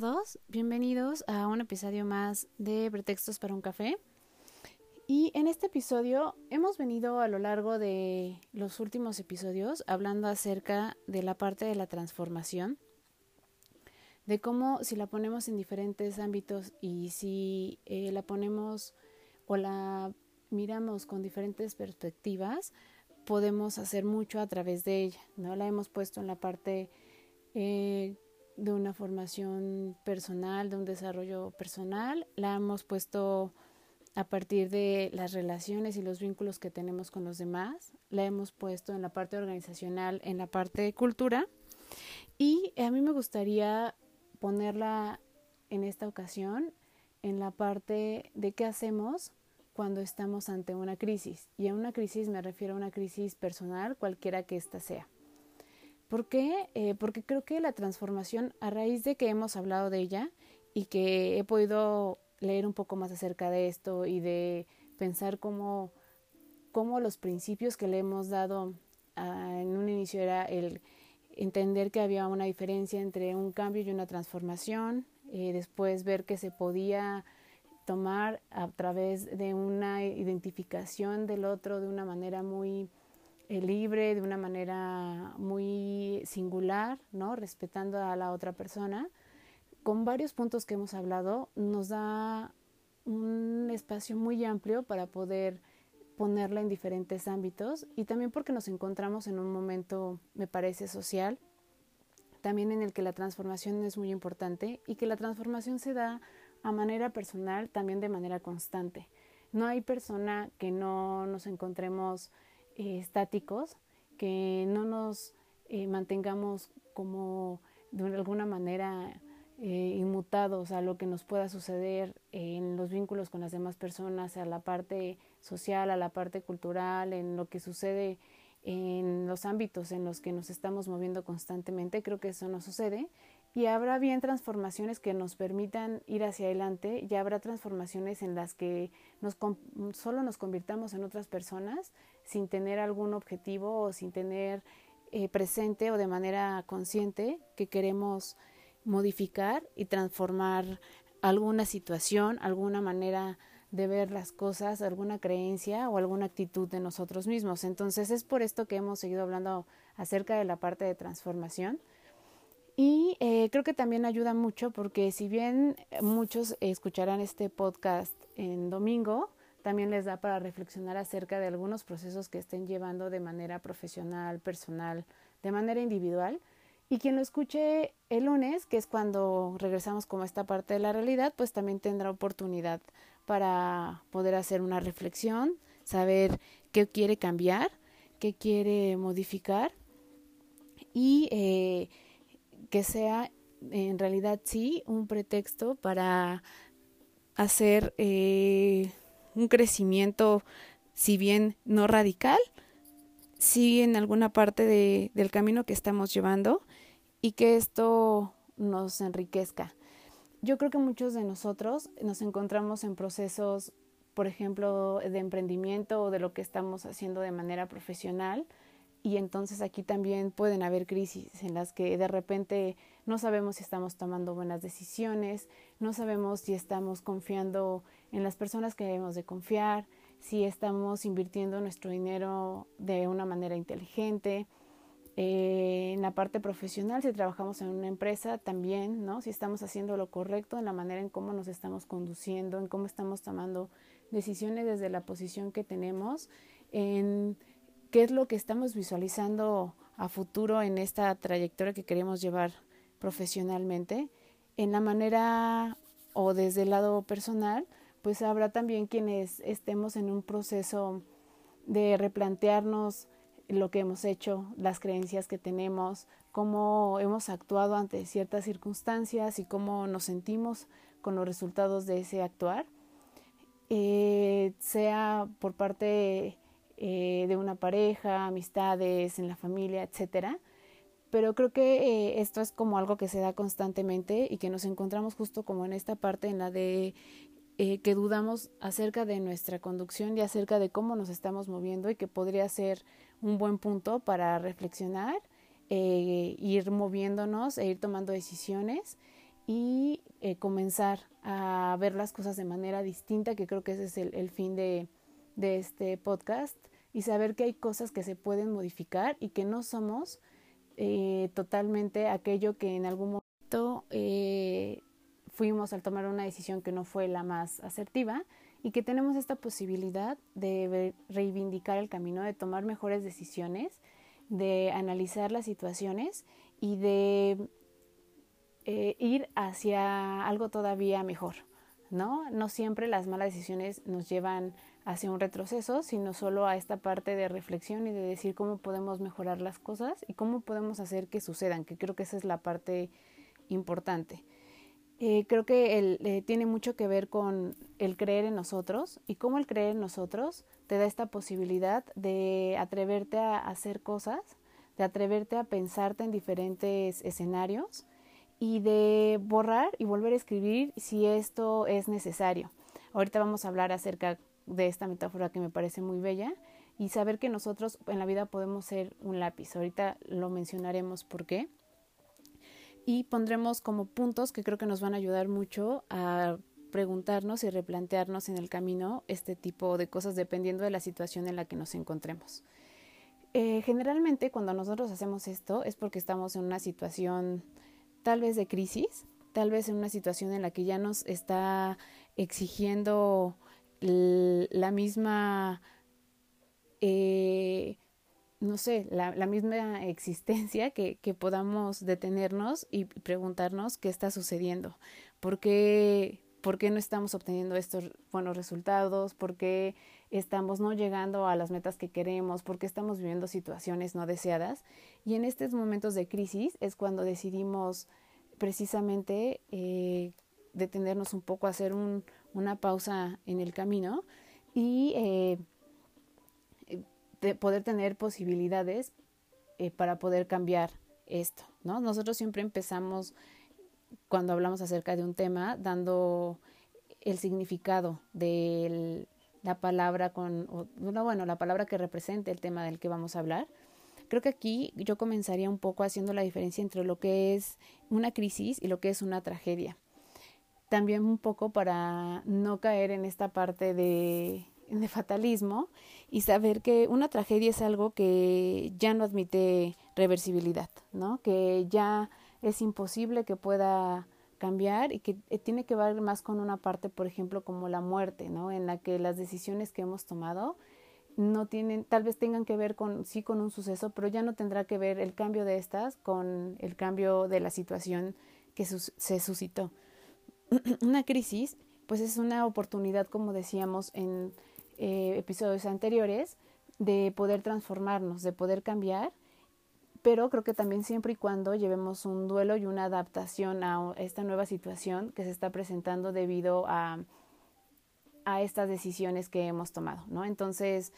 Todos, bienvenidos a un episodio más de Pretextos para un café. Y en este episodio hemos venido a lo largo de los últimos episodios hablando acerca de la parte de la transformación, de cómo si la ponemos en diferentes ámbitos y si eh, la ponemos o la miramos con diferentes perspectivas, podemos hacer mucho a través de ella. ¿no? La hemos puesto en la parte eh, de una formación personal, de un desarrollo personal, la hemos puesto a partir de las relaciones y los vínculos que tenemos con los demás, la hemos puesto en la parte organizacional, en la parte de cultura y a mí me gustaría ponerla en esta ocasión en la parte de qué hacemos cuando estamos ante una crisis. Y a una crisis me refiero a una crisis personal, cualquiera que ésta sea. ¿Por qué? Eh, porque creo que la transformación, a raíz de que hemos hablado de ella y que he podido leer un poco más acerca de esto y de pensar cómo, cómo los principios que le hemos dado en un inicio era el entender que había una diferencia entre un cambio y una transformación, eh, después ver que se podía tomar a través de una identificación del otro de una manera muy libre, de una manera muy singular, ¿no? respetando a la otra persona con varios puntos que hemos hablado, nos da un espacio muy amplio para poder ponerla en diferentes ámbitos y también porque nos encontramos en un momento, me parece, social, también en el que la transformación es muy importante y que la transformación se da a manera personal, también de manera constante. No hay persona que no nos encontremos eh, estáticos, que no nos eh, mantengamos como de alguna manera eh, inmutados a lo que nos pueda suceder en los vínculos con las demás personas, a la parte social, a la parte cultural, en lo que sucede en los ámbitos en los que nos estamos moviendo constantemente. Creo que eso no sucede. Y habrá bien transformaciones que nos permitan ir hacia adelante y habrá transformaciones en las que nos, solo nos convirtamos en otras personas sin tener algún objetivo o sin tener eh, presente o de manera consciente que queremos modificar y transformar alguna situación, alguna manera de ver las cosas, alguna creencia o alguna actitud de nosotros mismos. Entonces es por esto que hemos seguido hablando acerca de la parte de transformación. Y eh, creo que también ayuda mucho porque si bien muchos escucharán este podcast en domingo, también les da para reflexionar acerca de algunos procesos que estén llevando de manera profesional, personal, de manera individual. Y quien lo escuche el lunes, que es cuando regresamos como esta parte de la realidad, pues también tendrá oportunidad para poder hacer una reflexión, saber qué quiere cambiar, qué quiere modificar. Y eh, que sea en realidad sí un pretexto para hacer eh, un crecimiento, si bien no radical, sí en alguna parte de, del camino que estamos llevando y que esto nos enriquezca. Yo creo que muchos de nosotros nos encontramos en procesos, por ejemplo, de emprendimiento o de lo que estamos haciendo de manera profesional y entonces aquí también pueden haber crisis en las que de repente no sabemos si estamos tomando buenas decisiones, no sabemos si estamos confiando en las personas que debemos de confiar, si estamos invirtiendo nuestro dinero de una manera inteligente, eh, en la parte profesional, si trabajamos en una empresa, también, ¿no? Si estamos haciendo lo correcto en la manera en cómo nos estamos conduciendo, en cómo estamos tomando decisiones desde la posición que tenemos, en qué es lo que estamos visualizando a futuro en esta trayectoria que queremos llevar profesionalmente, en la manera o desde el lado personal, pues habrá también quienes estemos en un proceso de replantearnos lo que hemos hecho, las creencias que tenemos, cómo hemos actuado ante ciertas circunstancias y cómo nos sentimos con los resultados de ese actuar, eh, sea por parte eh, de una pareja, amistades, en la familia, etcétera. Pero creo que eh, esto es como algo que se da constantemente y que nos encontramos justo como en esta parte en la de eh, que dudamos acerca de nuestra conducción y acerca de cómo nos estamos moviendo y que podría ser un buen punto para reflexionar, eh, ir moviéndonos e ir tomando decisiones y comenzar a ver las cosas de manera distinta, que creo que ese es el, fin de, este podcast, y saber que hay cosas que se pueden modificar y que no somos totalmente aquello que en algún momento fuimos al tomar una decisión que no fue la más asertiva y que tenemos esta posibilidad de reivindicar el camino, de tomar mejores decisiones, de analizar las situaciones y de eh, ir hacia algo todavía mejor, ¿no? No siempre las malas decisiones nos llevan hacia un retroceso, sino solo a esta parte de reflexión y de decir cómo podemos mejorar las cosas y cómo podemos hacer que sucedan, que creo que esa es la parte importante. Eh, creo que el, eh, tiene mucho que ver con el creer en nosotros y cómo el creer en nosotros te da esta posibilidad de atreverte a hacer cosas, de atreverte a pensarte en diferentes escenarios y de borrar y volver a escribir si esto es necesario. Ahorita vamos a hablar acerca de esta metáfora que me parece muy bella y saber que nosotros en la vida podemos ser un lápiz. Ahorita lo mencionaremos por qué y pondremos como puntos que creo que nos van a ayudar mucho a preguntarnos y replantearnos en el camino este tipo de cosas dependiendo de la situación en la que nos encontremos. Eh, generalmente cuando nosotros hacemos esto es porque estamos en una situación tal vez de crisis, tal vez en una situación en la que ya nos está exigiendo la misma eh, no sé, la, la misma existencia, que, que, podamos detenernos y preguntarnos qué está sucediendo, por qué, por qué no estamos obteniendo estos buenos resultados, por qué estamos no llegando a las metas que queremos, por qué estamos viviendo situaciones no deseadas. Y en estos momentos de crisis es cuando decidimos precisamente eh, detenernos un poco, hacer un, una pausa en el camino y eh, de poder tener posibilidades eh, para poder cambiar esto, ¿no? Nosotros siempre empezamos cuando hablamos acerca de un tema dando el significado de la palabra con, bueno, la palabra que represente el tema del que vamos a hablar. Creo que aquí yo comenzaría un poco haciendo la diferencia entre lo que es una crisis y lo que es una tragedia. También un poco para no caer en esta parte de fatalismo y saber que una tragedia es algo que ya no admite reversibilidad, ¿no? Que ya es imposible que pueda cambiar y que eh, tiene que ver más con una parte, por ejemplo, como la muerte, ¿no? En la que las decisiones que hemos tomado no tienen, tal vez tengan que ver con, sí, con un suceso, pero ya no tendrá que ver el cambio de estas con el cambio de la situación que se suscitó. una crisis, pues es una oportunidad, como decíamos, en eh, episodios anteriores, de poder transformarnos, de poder cambiar, pero creo que también siempre y cuando llevemos un duelo y una adaptación a esta nueva situación que se está presentando debido a, a estas decisiones que hemos tomado, ¿no? Entonces,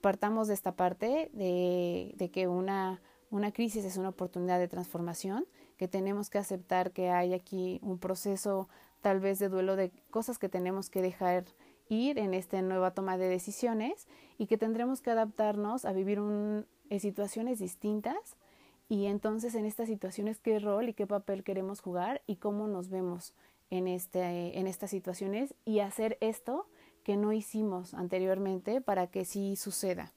partamos de esta parte de, de que una, una crisis es una oportunidad de transformación, que tenemos que aceptar que hay aquí un proceso tal vez de duelo de cosas que tenemos que dejar ir en esta nueva toma de decisiones y que tendremos que adaptarnos a vivir un, en situaciones distintas y entonces en estas situaciones qué rol y qué papel queremos jugar y cómo nos vemos en, este, en estas situaciones y hacer esto que no hicimos anteriormente para que sí suceda.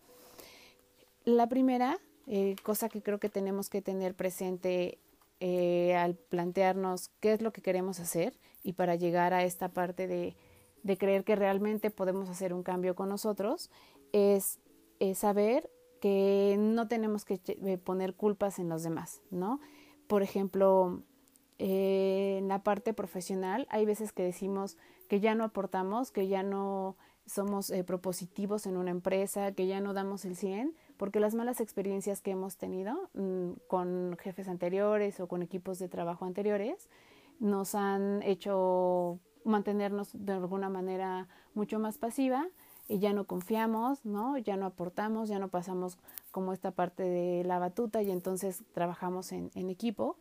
La primera eh, cosa que creo que tenemos que tener presente eh, al plantearnos qué es lo que queremos hacer y para llegar a esta parte de de creer que realmente podemos hacer un cambio con nosotros, es, saber que no tenemos que eh, poner culpas en los demás, ¿no? Por ejemplo, eh, en la parte profesional hay veces que decimos que ya no aportamos, que ya no somos eh, propositivos en una empresa, que ya no damos el 100, porque las malas experiencias que hemos tenido mm, con jefes anteriores o con equipos de trabajo anteriores nos han hecho mantenernos de alguna manera mucho más pasiva y ya no confiamos, ¿no? Ya no aportamos, ya no pasamos como esta parte de la batuta y entonces trabajamos en, equipo.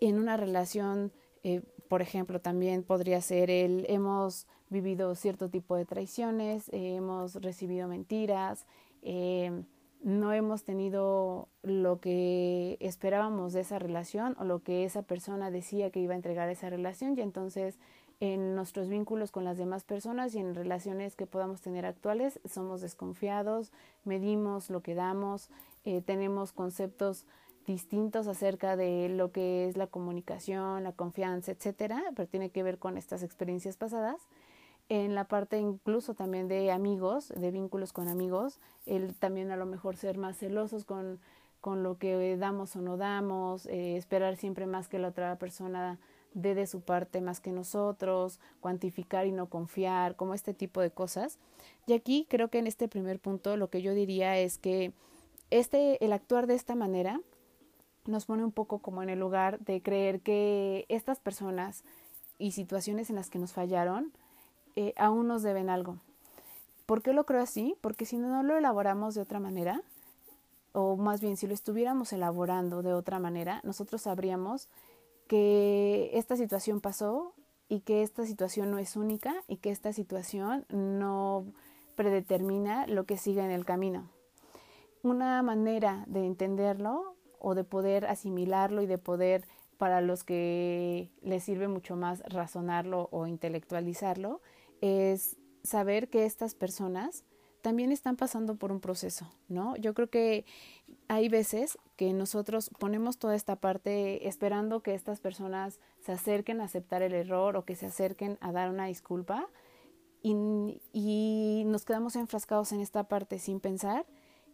En una relación, eh, por ejemplo, también podría ser el hemos vivido cierto tipo de traiciones, eh, hemos recibido mentiras, eh, no hemos tenido lo que esperábamos de esa relación o lo que esa persona decía que iba a entregar esa relación. Y entonces en nuestros vínculos con las demás personas y en relaciones que podamos tener actuales somos desconfiados, medimos lo que damos, eh, tenemos conceptos distintos acerca de lo que es la comunicación, la confianza, etcétera, pero tiene que ver con estas experiencias pasadas en la parte incluso también de amigos, de vínculos con amigos, el también a lo mejor ser más celosos con, con lo que damos o no damos, eh, esperar siempre más que la otra persona dé de su parte más que nosotros, cuantificar y no confiar, como este tipo de cosas. Y aquí creo que en este primer punto lo que yo diría es que este, el actuar de esta manera nos pone un poco como en el lugar de creer que estas personas y situaciones en las que nos fallaron eh, aún nos deben algo. ¿Por qué lo creo así? Porque si no lo elaboramos de otra manera, o más bien si lo estuviéramos elaborando de otra manera, nosotros sabríamos que esta situación pasó y que esta situación no es única y que esta situación no predetermina lo que sigue en el camino. Una manera de entenderlo o de poder asimilarlo y de poder, para los que les sirve mucho más razonarlo o intelectualizarlo, es saber que estas personas también están pasando por un proceso, ¿no? Yo creo que hay veces que nosotros ponemos toda esta parte esperando que estas personas se acerquen a aceptar el error o que se acerquen a dar una disculpa y, y nos quedamos enfrascados en esta parte sin pensar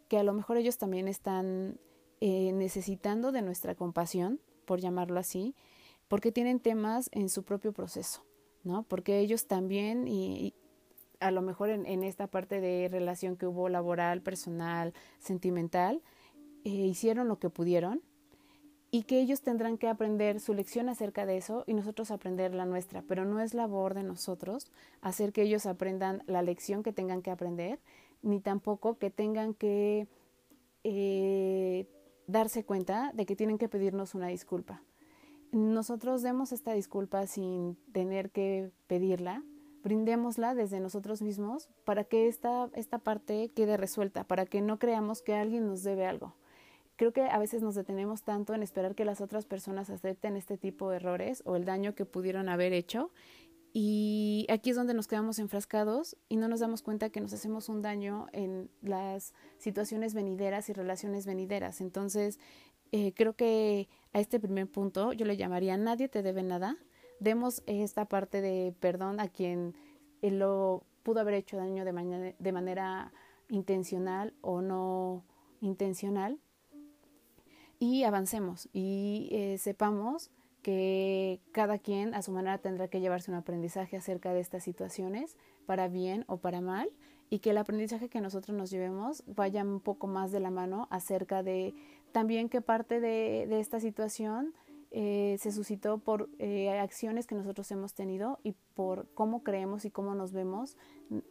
que a lo mejor ellos también están eh, necesitando de nuestra compasión, por llamarlo así, porque tienen temas en su propio proceso. ¿No? Porque ellos también, y, a lo mejor en, esta parte de relación que hubo laboral, personal, sentimental, eh, hicieron lo que pudieron y que ellos tendrán que aprender su lección acerca de eso y nosotros aprender la nuestra, pero no es labor de nosotros hacer que ellos aprendan la lección que tengan que aprender, ni tampoco que tengan que eh, darse cuenta de que tienen que pedirnos una disculpa nosotros demos esta disculpa sin tener que pedirla, brindémosla desde nosotros mismos para que esta, esta parte quede resuelta, para que no creamos que alguien nos debe algo. Creo que a veces nos detenemos tanto en esperar que las otras personas acepten este tipo de errores o el daño que pudieron haber hecho y aquí es donde nos quedamos enfrascados y no nos damos cuenta que nos hacemos un daño en las situaciones venideras y relaciones venideras. Entonces, eh, creo que a este primer punto yo le llamaría nadie te debe nada. Demos esta parte de perdón a quien eh, lo pudo haber hecho daño de, de manera intencional o no intencional y avancemos y eh, sepamos que cada quien a su manera tendrá que llevarse un aprendizaje acerca de estas situaciones, para bien o para mal, y que el aprendizaje que nosotros nos llevemos vaya un poco más de la mano acerca de también que parte de, esta situación eh, se suscitó por eh, acciones que nosotros hemos tenido y por cómo creemos y cómo nos vemos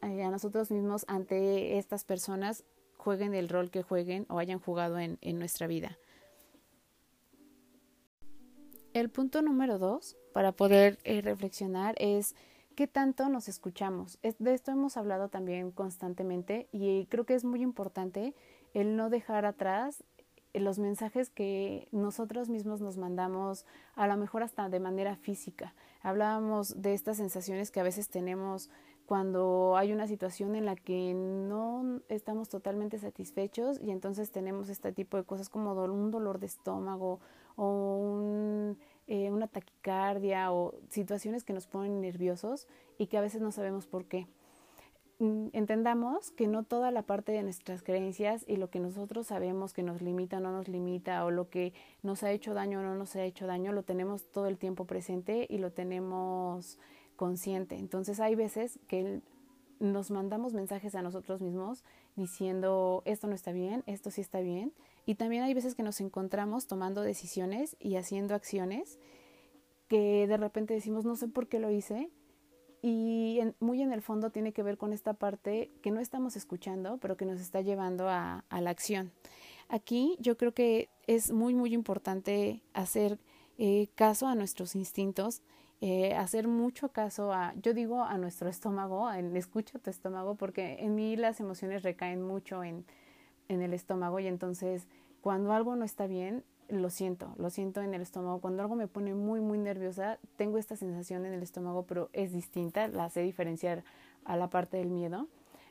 eh, a nosotros mismos ante estas personas, jueguen el rol que jueguen o hayan jugado en nuestra vida. El punto número dos para poder reflexionar es qué tanto nos escuchamos. De esto hemos hablado también constantemente y creo que es muy importante el no dejar atrás los mensajes que nosotros mismos nos mandamos, a lo mejor hasta de manera física. Hablábamos de estas sensaciones que a veces tenemos cuando hay una situación en la que no estamos totalmente satisfechos y entonces tenemos este tipo de cosas como un dolor de estómago o un, eh, una taquicardia o situaciones que nos ponen nerviosos y que a veces no sabemos por qué. Mm, entendamos que no toda la parte de nuestras creencias y lo que nosotros sabemos que nos limita o no nos limita o lo que nos ha hecho daño o no nos ha hecho daño lo tenemos todo el tiempo presente y lo tenemos consciente. Entonces hay veces que nos mandamos mensajes a nosotros mismos diciendo esto no está bien, esto sí está bien. Y también hay veces que nos encontramos tomando decisiones y haciendo acciones que de repente decimos no sé por qué lo hice. Y muy en el fondo tiene que ver con esta parte que no estamos escuchando, pero que nos está llevando a, a la acción. Aquí yo creo que es muy, muy importante hacer eh, caso a nuestros instintos, eh, hacer mucho caso a, yo digo a nuestro estómago, en escucha tu estómago, porque en mí las emociones recaen mucho en, en el estómago y entonces cuando algo no está bien, lo siento, lo siento en el estómago. Cuando algo me pone muy, muy nerviosa, tengo esta sensación en el estómago, pero es distinta, la sé diferenciar a la parte del miedo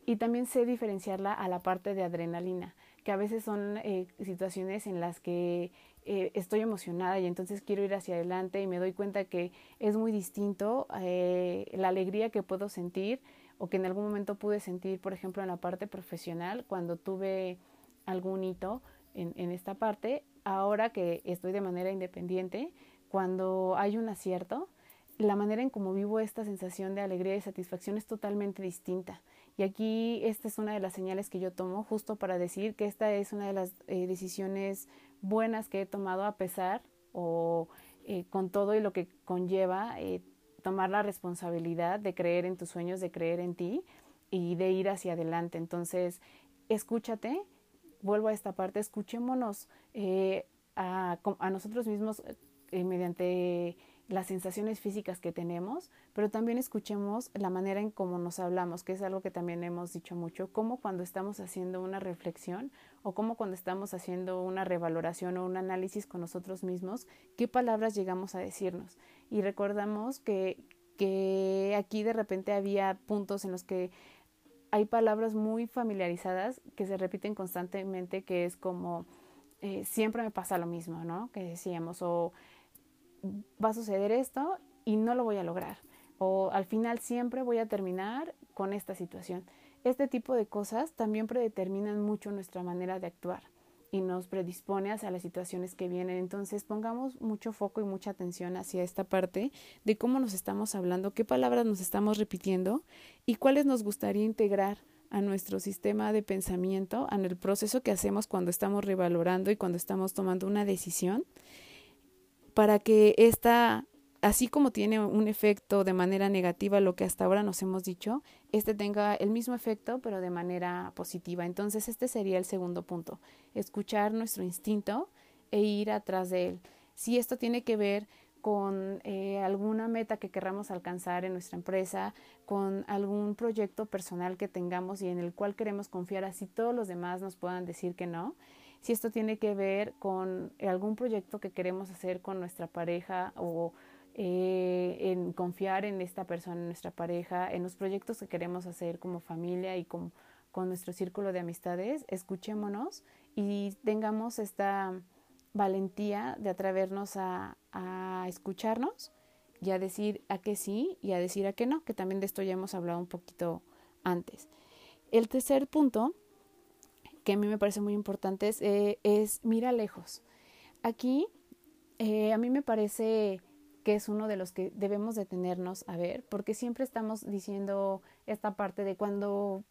y también sé diferenciarla a la parte de adrenalina, que a veces son eh, situaciones en las que eh, estoy emocionada y entonces quiero ir hacia adelante y me doy cuenta que es muy distinto eh, la alegría que puedo sentir o que en algún momento pude sentir, por ejemplo, en la parte profesional, cuando tuve algún hito en, en esta parte, ahora que estoy de manera independiente, cuando hay un acierto, la manera en cómo vivo esta sensación de alegría y satisfacción es totalmente distinta. Y aquí esta es una de las señales que yo tomo justo para decir que esta es una de las eh, decisiones buenas que he tomado a pesar o eh, con todo y lo que conlleva eh, tomar la responsabilidad de creer en tus sueños, de creer en ti y de ir hacia adelante. Entonces, escúchate, vuelvo a esta parte, escuchémonos a, a, nosotros mismos mediante las sensaciones físicas que tenemos, pero también escuchemos la manera en cómo nos hablamos, que es algo que también hemos dicho mucho, como cuando estamos haciendo una reflexión o como cuando estamos haciendo una revaloración o un análisis con nosotros mismos, qué palabras llegamos a decirnos. Y recordamos que, que aquí de repente había puntos en los que hay palabras muy familiarizadas que se repiten constantemente, que es como eh, siempre me pasa lo mismo, ¿no? Que decíamos, o va a suceder esto y no lo voy a lograr. O al final siempre voy a terminar con esta situación. Este tipo de cosas también predeterminan mucho nuestra manera de actuar y nos predispone hacia las situaciones que vienen. Entonces pongamos mucho foco y mucha atención hacia esta parte de cómo nos estamos hablando, qué palabras nos estamos repitiendo y cuáles nos gustaría integrar a nuestro sistema de pensamiento, en el proceso que hacemos cuando estamos revalorando y cuando estamos tomando una decisión para que esta, así como tiene un efecto de manera negativa lo que hasta ahora nos hemos dicho, este tenga el mismo efecto pero de manera positiva. Entonces este sería el segundo punto, escuchar nuestro instinto e ir atrás de él. Si esto tiene que ver con eh, alguna meta que querramos alcanzar en nuestra empresa, con algún proyecto personal que tengamos y en el cual queremos confiar, así todos los demás nos puedan decir que no, si esto tiene que ver con algún proyecto que queremos hacer con nuestra pareja o eh, en confiar en esta persona, en nuestra pareja, en los proyectos que queremos hacer como familia y con, con nuestro círculo de amistades, escuchémonos y tengamos esta valentía de atrevernos a, a escucharnos y a decir a que sí y a decir a que no, que también de esto ya hemos hablado un poquito antes. El tercer punto que a mí me parece muy importante es, eh, mira lejos. Aquí eh, a mí me parece que es uno de los que debemos detenernos a ver, porque siempre estamos diciendo esta parte de cuando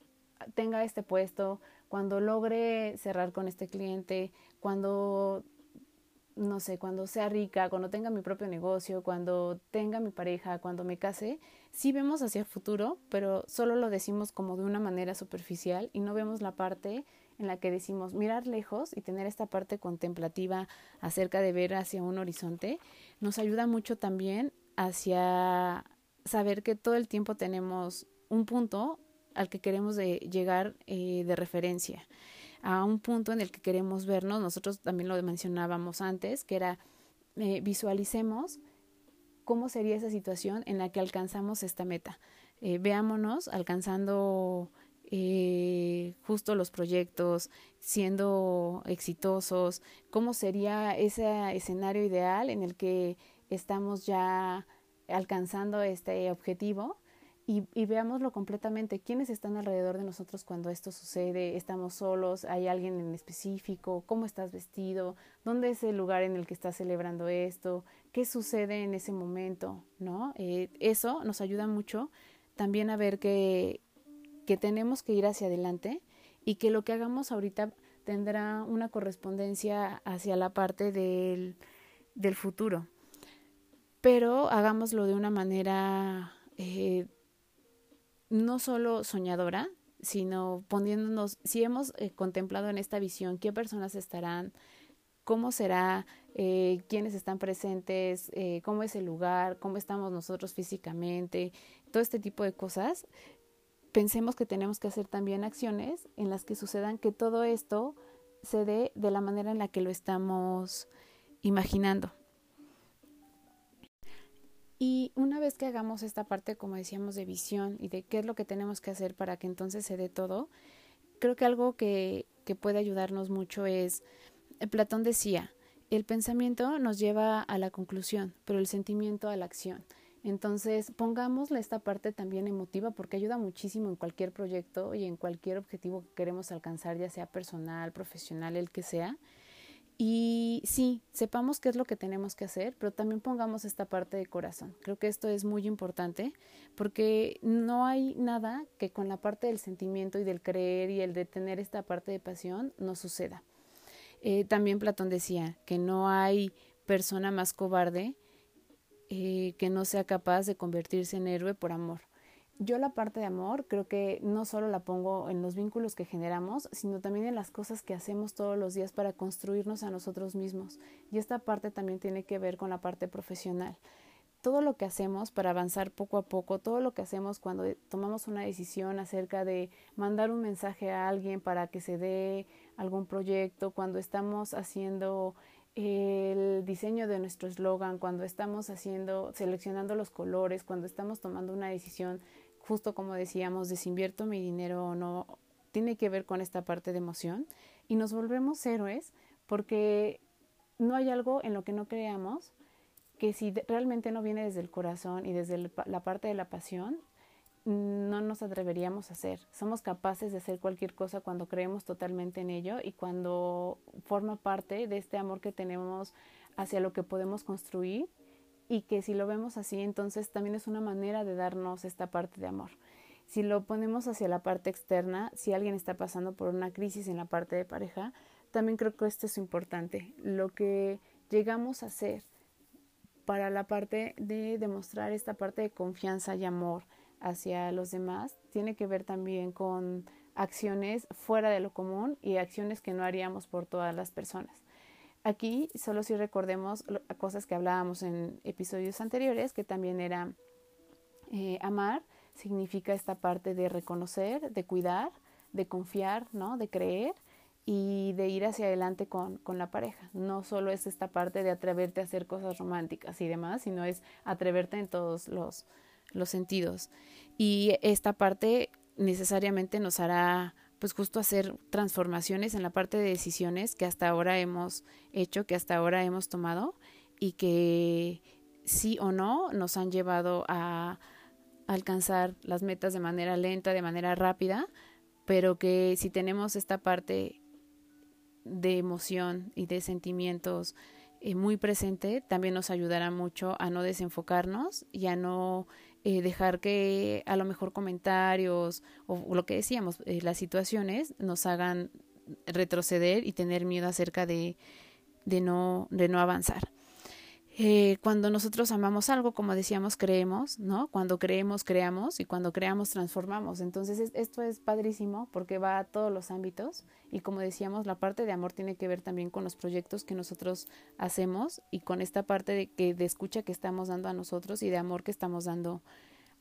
tenga este puesto, cuando logre cerrar con este cliente, cuando no sé, cuando sea rica, cuando tenga mi propio negocio, cuando tenga mi pareja, cuando me case, sí vemos hacia el futuro, pero solo lo decimos como de una manera superficial y no vemos la parte en la que decimos mirar lejos y tener esta parte contemplativa acerca de ver hacia un horizonte, nos ayuda mucho también hacia saber que todo el tiempo tenemos un punto al que queremos llegar eh, de referencia, a un punto en el que queremos vernos. Nosotros también lo mencionábamos antes, que era eh, visualicemos cómo sería esa situación en la que alcanzamos esta meta. Eh, veámonos alcanzando eh, justo los proyectos, siendo exitosos, cómo sería ese escenario ideal en el que estamos ya alcanzando este objetivo y, veámoslo completamente. ¿Quiénes están alrededor de nosotros cuando esto sucede? ¿Estamos solos? ¿Hay alguien en específico? ¿Cómo estás vestido? ¿Dónde es el lugar en el que estás celebrando esto? ¿Qué sucede en ese momento? ¿No? Eh, eso nos ayuda mucho también a ver que que tenemos que ir hacia adelante y que lo que hagamos ahorita tendrá una correspondencia hacia la parte del, del futuro. Pero hagámoslo de una manera eh, no solo soñadora, sino poniéndonos, si hemos eh, contemplado en esta visión qué personas estarán, cómo será, eh, quiénes están presentes, cómo es el lugar, cómo estamos nosotros físicamente, todo este tipo de cosas, pensemos que tenemos que hacer también acciones en las que sucedan que todo esto se dé de la manera en la que lo estamos imaginando. Y una vez que hagamos esta parte, como decíamos, de visión y de qué es lo que tenemos que hacer para que entonces se dé todo, creo que algo que, puede ayudarnos mucho es, eh, Platón decía, el pensamiento nos lleva a la conclusión, pero el sentimiento a la acción. Entonces, pongámosle esta parte también emotiva porque ayuda muchísimo en cualquier proyecto y en cualquier objetivo que queremos alcanzar, ya sea personal, profesional, el que sea. Y sí, sepamos qué es lo que tenemos que hacer, pero también pongamos esta parte de corazón. Creo que esto es muy importante porque no hay nada que con la parte del sentimiento y del creer y el de tener esta parte de pasión no suceda. Eh, también Platón decía que no hay persona más cobarde eh, que no sea capaz de convertirse en héroe por amor. Yo la parte de amor creo que no solo la pongo en los vínculos que generamos, sino también en las cosas que hacemos todos los días para construirnos a nosotros mismos. Y esta parte también tiene que ver con la parte profesional. Todo lo que hacemos para avanzar poco a poco, todo lo que hacemos cuando tomamos una decisión acerca de mandar un mensaje a alguien para que se dé algún proyecto, cuando estamos haciendo el diseño de nuestro eslogan, cuando estamos haciendo, seleccionando los colores, cuando estamos tomando una decisión justo como decíamos, de si invierto mi dinero o no, tiene que ver con esta parte de emoción. Y nos volvemos héroes porque no hay algo en lo que no creamos que si realmente no viene desde el corazón y desde la parte de la pasión, no nos atreveríamos a hacer. Somos capaces de hacer cualquier cosa cuando creemos totalmente en ello y cuando forma parte de este amor que tenemos hacia lo que podemos construir y que si lo vemos así, entonces también es una manera de darnos esta parte de amor. Si lo ponemos hacia la parte externa, si alguien está pasando por una crisis en la parte de pareja, también creo que esto es importante. Lo que llegamos a hacer para la parte de demostrar esta parte de confianza y amor hacia los demás tiene que ver también con acciones fuera de lo común y acciones que no haríamos por todas las personas. Aquí solo si recordemos cosas que hablábamos en episodios anteriores, que también era eh, amar, significa esta parte de reconocer, de cuidar, de confiar, ¿no? de creer y de ir hacia adelante con, con, la pareja. No solo es esta parte de atreverte a hacer cosas románticas y demás, sino es atreverte en todos los, los sentidos. Y esta parte necesariamente nos hará pues justo hacer transformaciones en la parte de decisiones que hasta ahora hemos hecho, que hasta ahora hemos tomado y que sí o no nos han llevado a alcanzar las metas de manera lenta, de manera rápida, pero que si tenemos esta parte de emoción y de sentimientos eh, muy presente, también nos ayudará mucho a no desenfocarnos y a no eh, dejar que a lo mejor comentarios o, lo que decíamos, eh, las situaciones nos hagan retroceder y tener miedo acerca de, de, no, de no avanzar. Eh, cuando nosotros amamos algo, como decíamos, creemos, ¿no? Cuando creemos, creamos y cuando creamos, transformamos. Entonces, esto es padrísimo porque va a todos los ámbitos y como decíamos, la parte de amor tiene que ver también con los proyectos que nosotros hacemos y con esta parte de, que, de escucha que estamos dando a nosotros y de amor que estamos dando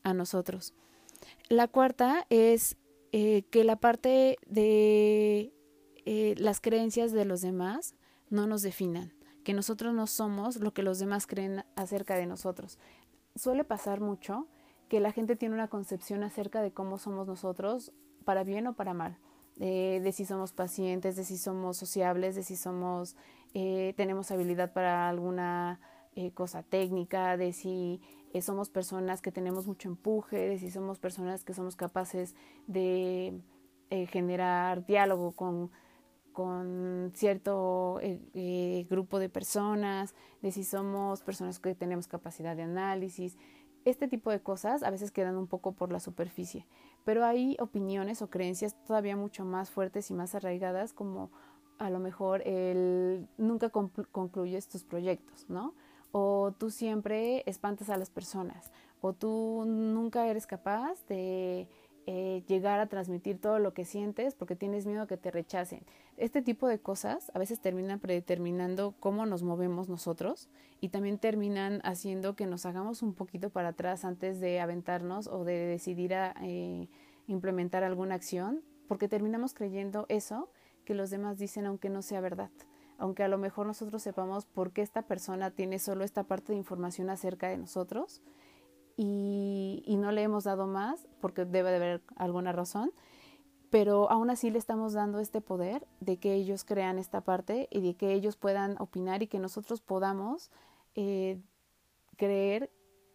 a nosotros. La cuarta es eh, que la parte de eh, las creencias de los demás no nos definan que nosotros no somos lo que los demás creen acerca de nosotros. Suele pasar mucho que la gente tiene una concepción acerca de cómo somos nosotros, para bien o para mal, de si somos pacientes, de si somos sociables, de si somos, eh, tenemos habilidad para alguna eh, cosa técnica, de si eh, somos personas que tenemos mucho empuje, de si somos personas que somos capaces de generar diálogo con con cierto eh, eh, grupo de personas, de si somos personas que tenemos capacidad de análisis. este tipo de cosas a veces quedan un poco por la superficie, pero hay opiniones o creencias todavía mucho más fuertes y más arraigadas como a lo mejor el nunca concluyes tus proyectos, ¿no? O tú siempre espantas a las personas, o tú nunca eres capaz de eh, llegar a transmitir todo lo que sientes porque tienes miedo a que te rechacen. Este tipo de cosas a veces terminan predeterminando cómo nos movemos nosotros y también terminan haciendo que nos hagamos un poquito para atrás antes de aventarnos o de decidir a eh, implementar alguna acción porque terminamos creyendo eso que los demás dicen aunque no sea verdad aunque a lo mejor nosotros sepamos por qué esta persona tiene solo esta parte de información acerca de nosotros, y, no le hemos dado más porque debe de haber alguna razón, pero aún así le estamos dando este poder de que ellos crean esta parte y de que ellos puedan opinar y que nosotros podamos eh, creer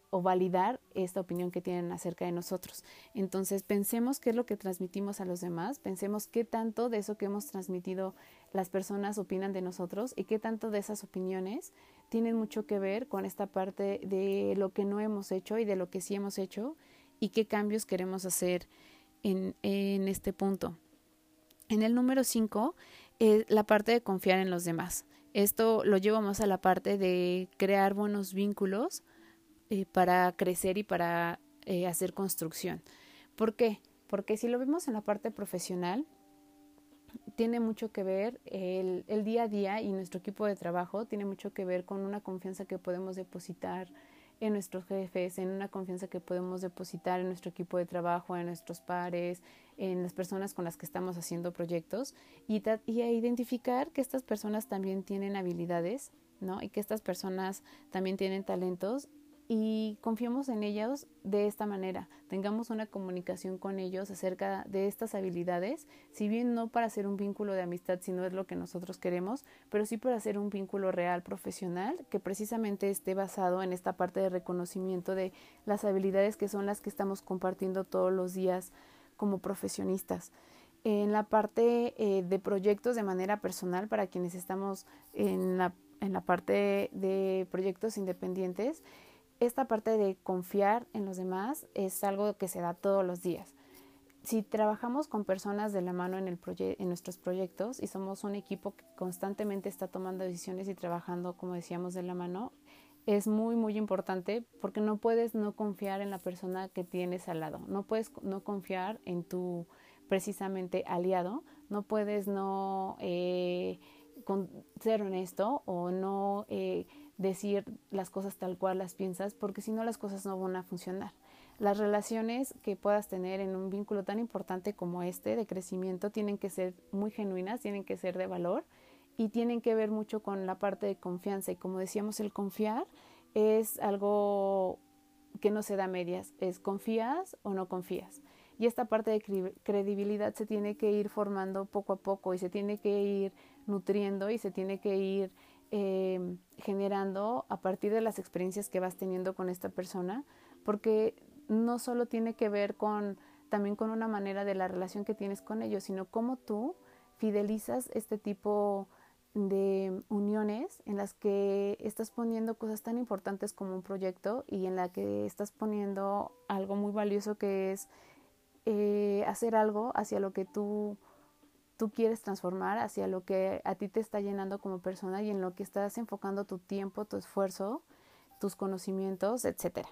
o validar esta opinión que tienen acerca de nosotros. Entonces pensemos qué es lo que transmitimos a los demás, pensemos qué tanto de eso que hemos transmitido las personas opinan de nosotros y qué tanto de esas opiniones tienen mucho que ver con esta parte de lo que no hemos hecho y de lo que sí hemos hecho y qué cambios queremos hacer en, este punto. En el número 5 es la parte de confiar en los demás. Esto lo llevamos a la parte de crear buenos vínculos eh, para crecer y para eh, hacer construcción. ¿Por qué? Porque si lo vemos en la parte profesional, tiene mucho que ver el, el, día a día y nuestro equipo de trabajo tiene mucho que ver con una confianza que podemos depositar en nuestros jefes, en una confianza que podemos depositar en nuestro equipo de trabajo, en nuestros pares, en las personas con las que estamos haciendo proyectos y, y a identificar que estas personas también tienen habilidades, ¿no? Y que estas personas también tienen talentos y confiemos en ellos de esta manera, tengamos una comunicación con ellos acerca de estas habilidades, si bien no para hacer un vínculo de amistad si no es lo que nosotros queremos, pero sí para hacer un vínculo real profesional que precisamente esté basado en esta parte de reconocimiento de las habilidades que son las que estamos compartiendo todos los días como profesionistas. En la parte eh, de proyectos de manera personal, para quienes estamos en la, en la parte de proyectos independientes, esta parte de confiar en los demás es algo que se da todos los días. Si trabajamos con personas de la mano en, el en nuestros proyectos y somos un equipo que constantemente está tomando decisiones y trabajando, como decíamos, de la mano, es muy, muy importante porque no puedes no confiar en la persona que tienes al lado, no puedes no confiar en tu precisamente aliado, no puedes no eh, ser honesto o no... Eh, decir las cosas tal cual las piensas, porque si no las cosas no van a funcionar. Las relaciones que puedas tener en un vínculo tan importante como este de crecimiento tienen que ser muy genuinas, tienen que ser de valor y tienen que ver mucho con la parte de confianza. Y como decíamos, el confiar es algo que no se da medias, es confías o no confías. Y esta parte de credibilidad se tiene que ir formando poco a poco y se tiene que ir nutriendo y se tiene que ir eh, generando a partir de las experiencias que vas teniendo con esta persona, porque no solo tiene que ver con también con una manera de la relación que tienes con ellos, sino cómo tú fidelizas este tipo de uniones en las que estás poniendo cosas tan importantes como un proyecto y en la que estás poniendo algo muy valioso que es eh, hacer algo hacia lo que tú tú quieres transformar, hacia lo que a ti te está llenando como persona y en lo que estás enfocando tu tiempo, tu esfuerzo, tus conocimientos, etcétera.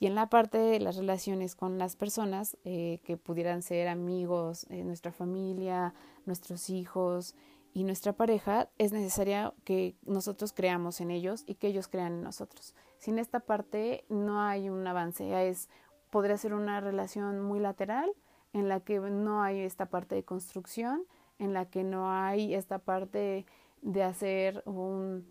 Y en la parte de las relaciones con las personas eh, que pudieran ser amigos, eh, nuestra familia, nuestros hijos y nuestra pareja, es necesario que nosotros creamos en ellos y que ellos crean en nosotros. Sin esta parte no hay un avance, es podría ser una relación muy lateral en la que no hay esta parte de construcción en la que no hay esta parte de hacer un,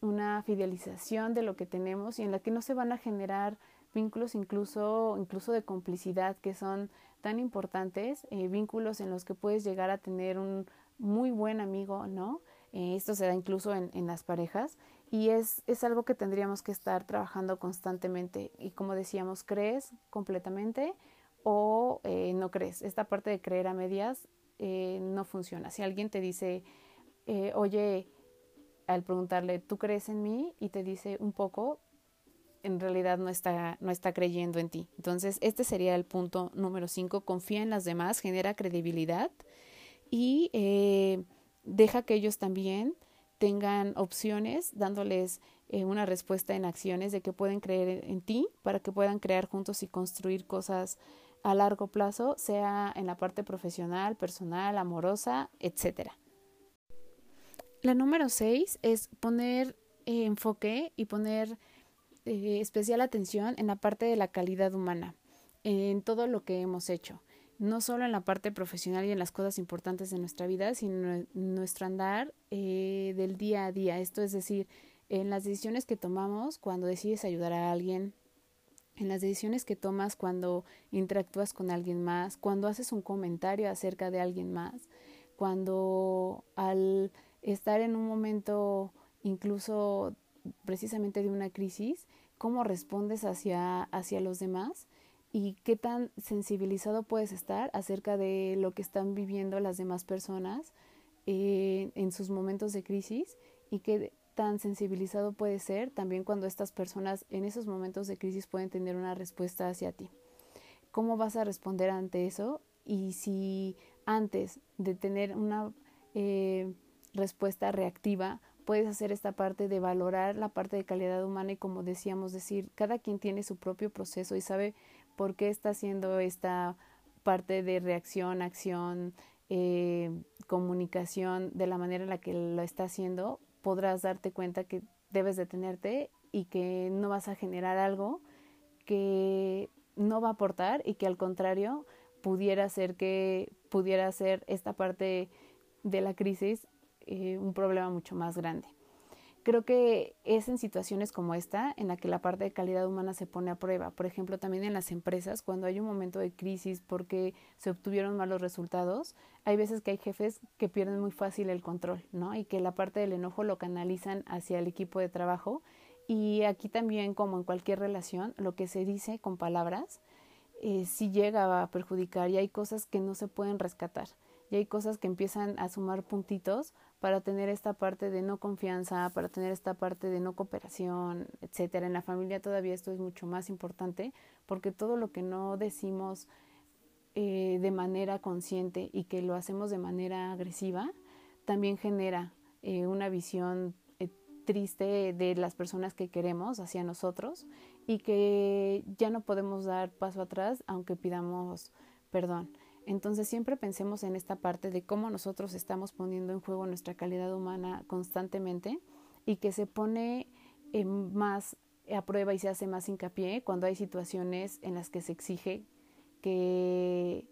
una fidelización de lo que tenemos y en la que no se van a generar vínculos incluso, incluso de complicidad que son tan importantes, eh, vínculos en los que puedes llegar a tener un muy buen amigo, ¿no? Eh, esto se da incluso en, las parejas y es, es, algo que tendríamos que estar trabajando constantemente y como decíamos, crees completamente o eh, no crees. Esta parte de creer a medias eh, no funciona. Si alguien te dice, eh, oye, al preguntarle, ¿tú crees en mí? Y te dice un poco, en realidad no está, no está creyendo en ti. Entonces, este sería el punto número cinco. Confía en las demás, genera credibilidad y eh, deja que ellos también tengan opciones, dándoles eh, una respuesta en acciones de que pueden creer en, ti para que puedan crear juntos y construir cosas a largo plazo, sea en la parte profesional, personal, amorosa, etcétera. La número seis es poner eh, enfoque y poner eh, especial atención en la parte de la calidad humana, en todo lo que hemos hecho, no solo en la parte profesional y en las cosas importantes de nuestra vida, sino en nuestro andar eh, del día a día. Esto es decir, en las decisiones que tomamos cuando decides ayudar a alguien, en las decisiones que tomas cuando interactúas con alguien más, cuando haces un comentario acerca de alguien más, cuando al estar en un momento incluso precisamente de una crisis, cómo respondes hacia, hacia los demás y qué tan sensibilizado puedes estar acerca de lo que están viviendo las demás personas eh, en sus momentos de crisis y qué tan sensibilizado puede ser también cuando estas personas en esos momentos de crisis pueden tener una respuesta hacia ti. ¿Cómo vas a responder ante eso? Y si antes de tener una eh, respuesta reactiva, puedes hacer esta parte de valorar la parte de calidad humana y como decíamos decir, cada quien tiene su propio proceso y sabe por qué está haciendo esta parte de reacción, acción, eh, comunicación de la manera en la que lo está haciendo, podrás darte cuenta que debes detenerte y que no vas a generar algo que no va a aportar y que al contrario pudiera ser que pudiera ser esta parte de la crisis eh, un problema mucho más grande. Creo que es en situaciones como esta en la que la parte de calidad humana se pone a prueba. Por ejemplo, también en las empresas, cuando hay un momento de crisis porque se obtuvieron malos resultados, hay veces que hay jefes que pierden muy fácil el control, ¿no? Y que la parte del enojo lo canalizan hacia el equipo de trabajo. Y aquí también, como en cualquier relación, lo que se dice con palabras eh, sí llega a perjudicar y hay cosas que no se pueden rescatar y hay cosas que empiezan a sumar puntitos para tener esta parte de no confianza, para tener esta parte de no cooperación, etcétera. En la familia todavía esto es mucho más importante porque todo lo que no decimos eh, de manera consciente y que lo hacemos de manera agresiva también genera eh, una visión eh, triste de las personas que queremos hacia nosotros y que ya no podemos dar paso atrás aunque pidamos perdón. Entonces siempre pensemos en esta parte de cómo nosotros estamos poniendo en juego nuestra calidad humana constantemente y que se pone más a prueba y se hace más hincapié cuando hay situaciones en las que se exige que,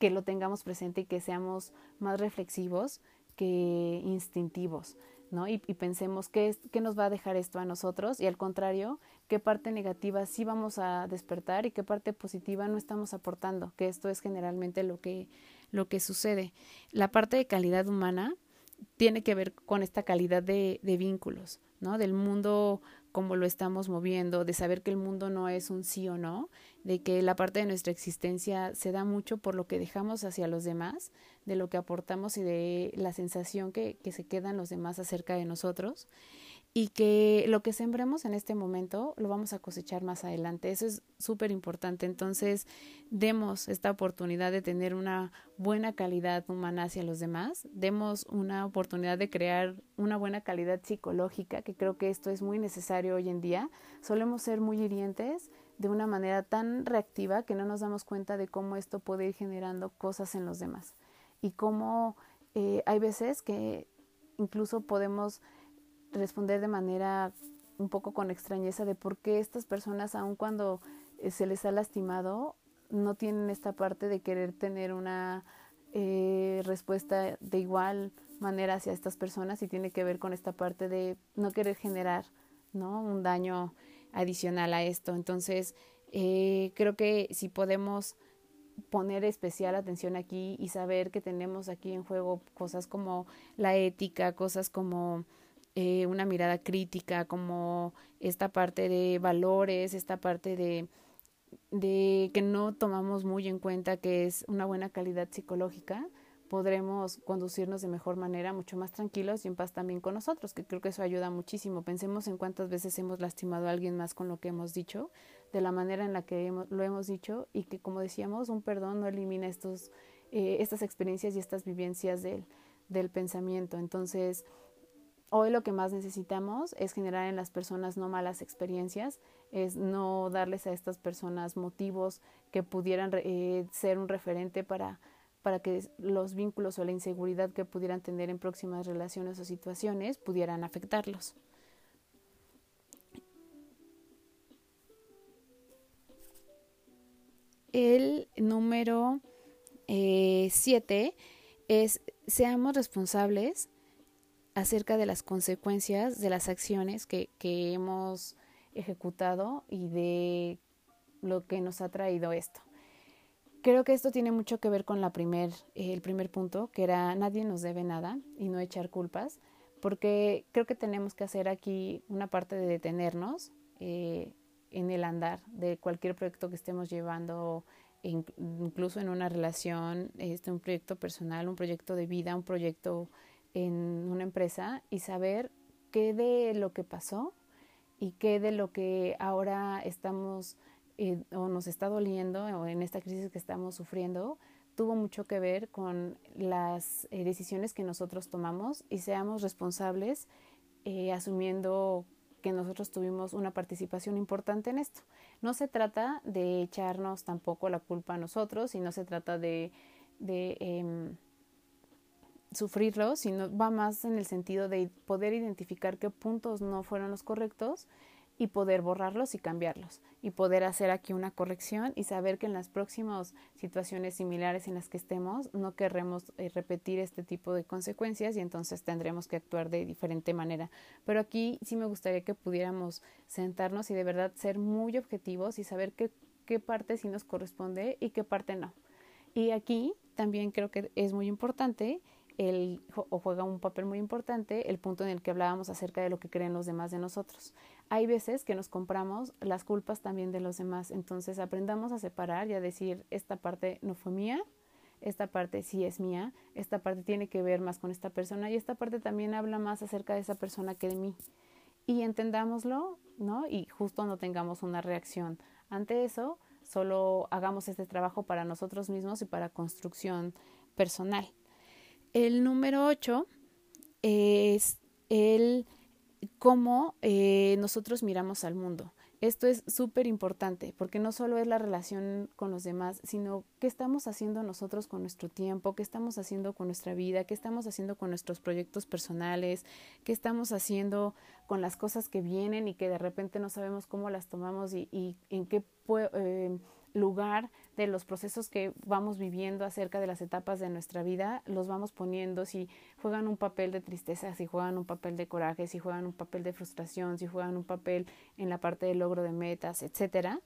que lo tengamos presente y que seamos más reflexivos que instintivos. Y, pensemos qué, qué nos va a dejar esto a nosotros y al contrario, qué parte negativa sí vamos a despertar y qué parte positiva no estamos aportando, que esto es generalmente lo que, lo que sucede. La parte de calidad humana tiene que ver con esta calidad de, de vínculos, ¿no? Del mundo como lo estamos moviendo, de saber que el mundo no es un sí o no, de que la parte de nuestra existencia se da mucho por lo que dejamos hacia los demás, de lo que aportamos y de la sensación que, que se quedan los demás acerca de nosotros y que lo que sembremos en este momento lo vamos a cosechar más adelante. Eso es súper importante. Entonces, demos esta oportunidad de tener una buena calidad humana hacia los demás, demos una oportunidad de crear una buena calidad psicológica, que creo que esto es muy necesario hoy en día. Solemos ser muy hirientes de una manera tan reactiva que no nos damos cuenta de cómo esto puede ir generando cosas en los demás y cómo eh, hay veces que incluso podemos responder de manera un poco con extrañeza de por qué estas personas, aun cuando eh, se les ha lastimado, no tienen esta parte de querer tener una eh, respuesta de igual manera hacia estas personas y tiene que ver con esta parte de no querer generar ¿no? un daño adicional a esto. Entonces, eh, creo que si podemos poner especial atención aquí y saber que tenemos aquí en juego cosas como la ética, cosas como eh, una mirada crítica, como esta parte de valores, esta parte de, de que no tomamos muy en cuenta que es una buena calidad psicológica, podremos conducirnos de mejor manera, mucho más tranquilos y en paz también con nosotros, que creo que eso ayuda muchísimo. Pensemos en cuántas veces hemos lastimado a alguien más con lo que hemos dicho, de la manera en la que lo hemos dicho y que, como decíamos, un perdón no elimina estos, eh, estas experiencias y estas vivencias del, del pensamiento. Entonces, hoy lo que más necesitamos es generar en las personas no malas experiencias, es no darles a estas personas motivos que pudieran eh, ser un referente para para que los vínculos o la inseguridad que pudieran tener en próximas relaciones o situaciones pudieran afectarlos. El número 7 eh, es seamos responsables acerca de las consecuencias de las acciones que, que hemos ejecutado y de lo que nos ha traído esto. Creo que esto tiene mucho que ver con la primer, eh, el primer punto, que era nadie nos debe nada y no echar culpas, porque creo que tenemos que hacer aquí una parte de detenernos eh, en el andar de cualquier proyecto que estemos llevando, incluso en una relación, este, un proyecto personal, un proyecto de vida, un proyecto en una empresa y saber qué de lo que pasó y qué de lo que ahora estamos eh, o nos está doliendo o en esta crisis que estamos sufriendo tuvo mucho que ver con las eh, decisiones que nosotros tomamos y seamos responsables eh, asumiendo que nosotros tuvimos una participación importante en esto. No se trata de echarnos tampoco la culpa a nosotros y no se trata de, de em, sufrirlo, sino va más en el sentido de poder identificar qué puntos no fueron los correctos y poder borrarlos y cambiarlos y poder hacer aquí una corrección y saber que en las próximas situaciones similares en las que estemos no querremos eh, repetir este tipo de consecuencias y entonces tendremos que actuar de diferente manera. Pero aquí sí me gustaría que pudiéramos sentarnos y de verdad ser muy objetivos y saber qué, qué parte sí nos corresponde y qué parte no. Y aquí también creo que es muy importante o juega un papel muy importante el punto en el que hablábamos acerca de lo que creen los demás de nosotros. Hay veces que nos compramos las culpas también de los demás, entonces aprendamos a separar y a decir, esta parte no fue mía, esta parte sí es mía, esta parte tiene que ver más con esta persona y esta parte también habla más acerca de esa persona que de mí. Y entendámoslo, ¿no? Y justo no tengamos una reacción. Ante eso, solo hagamos este trabajo para nosotros mismos y para construcción personal. El número 8 es el cómo eh, nosotros miramos al mundo. Esto es súper importante porque no solo es la relación con los demás, sino qué estamos haciendo nosotros con nuestro tiempo, qué estamos haciendo con nuestra vida, qué estamos haciendo con nuestros proyectos personales, qué estamos haciendo con las cosas que vienen y que de repente no sabemos cómo las tomamos y, en qué eh, lugar de los procesos que vamos viviendo acerca de las etapas de nuestra vida, los vamos poniendo, si juegan un papel de tristeza, si juegan un papel de coraje, si juegan un papel de frustración, si juegan un papel en la parte del logro de metas, etcétera.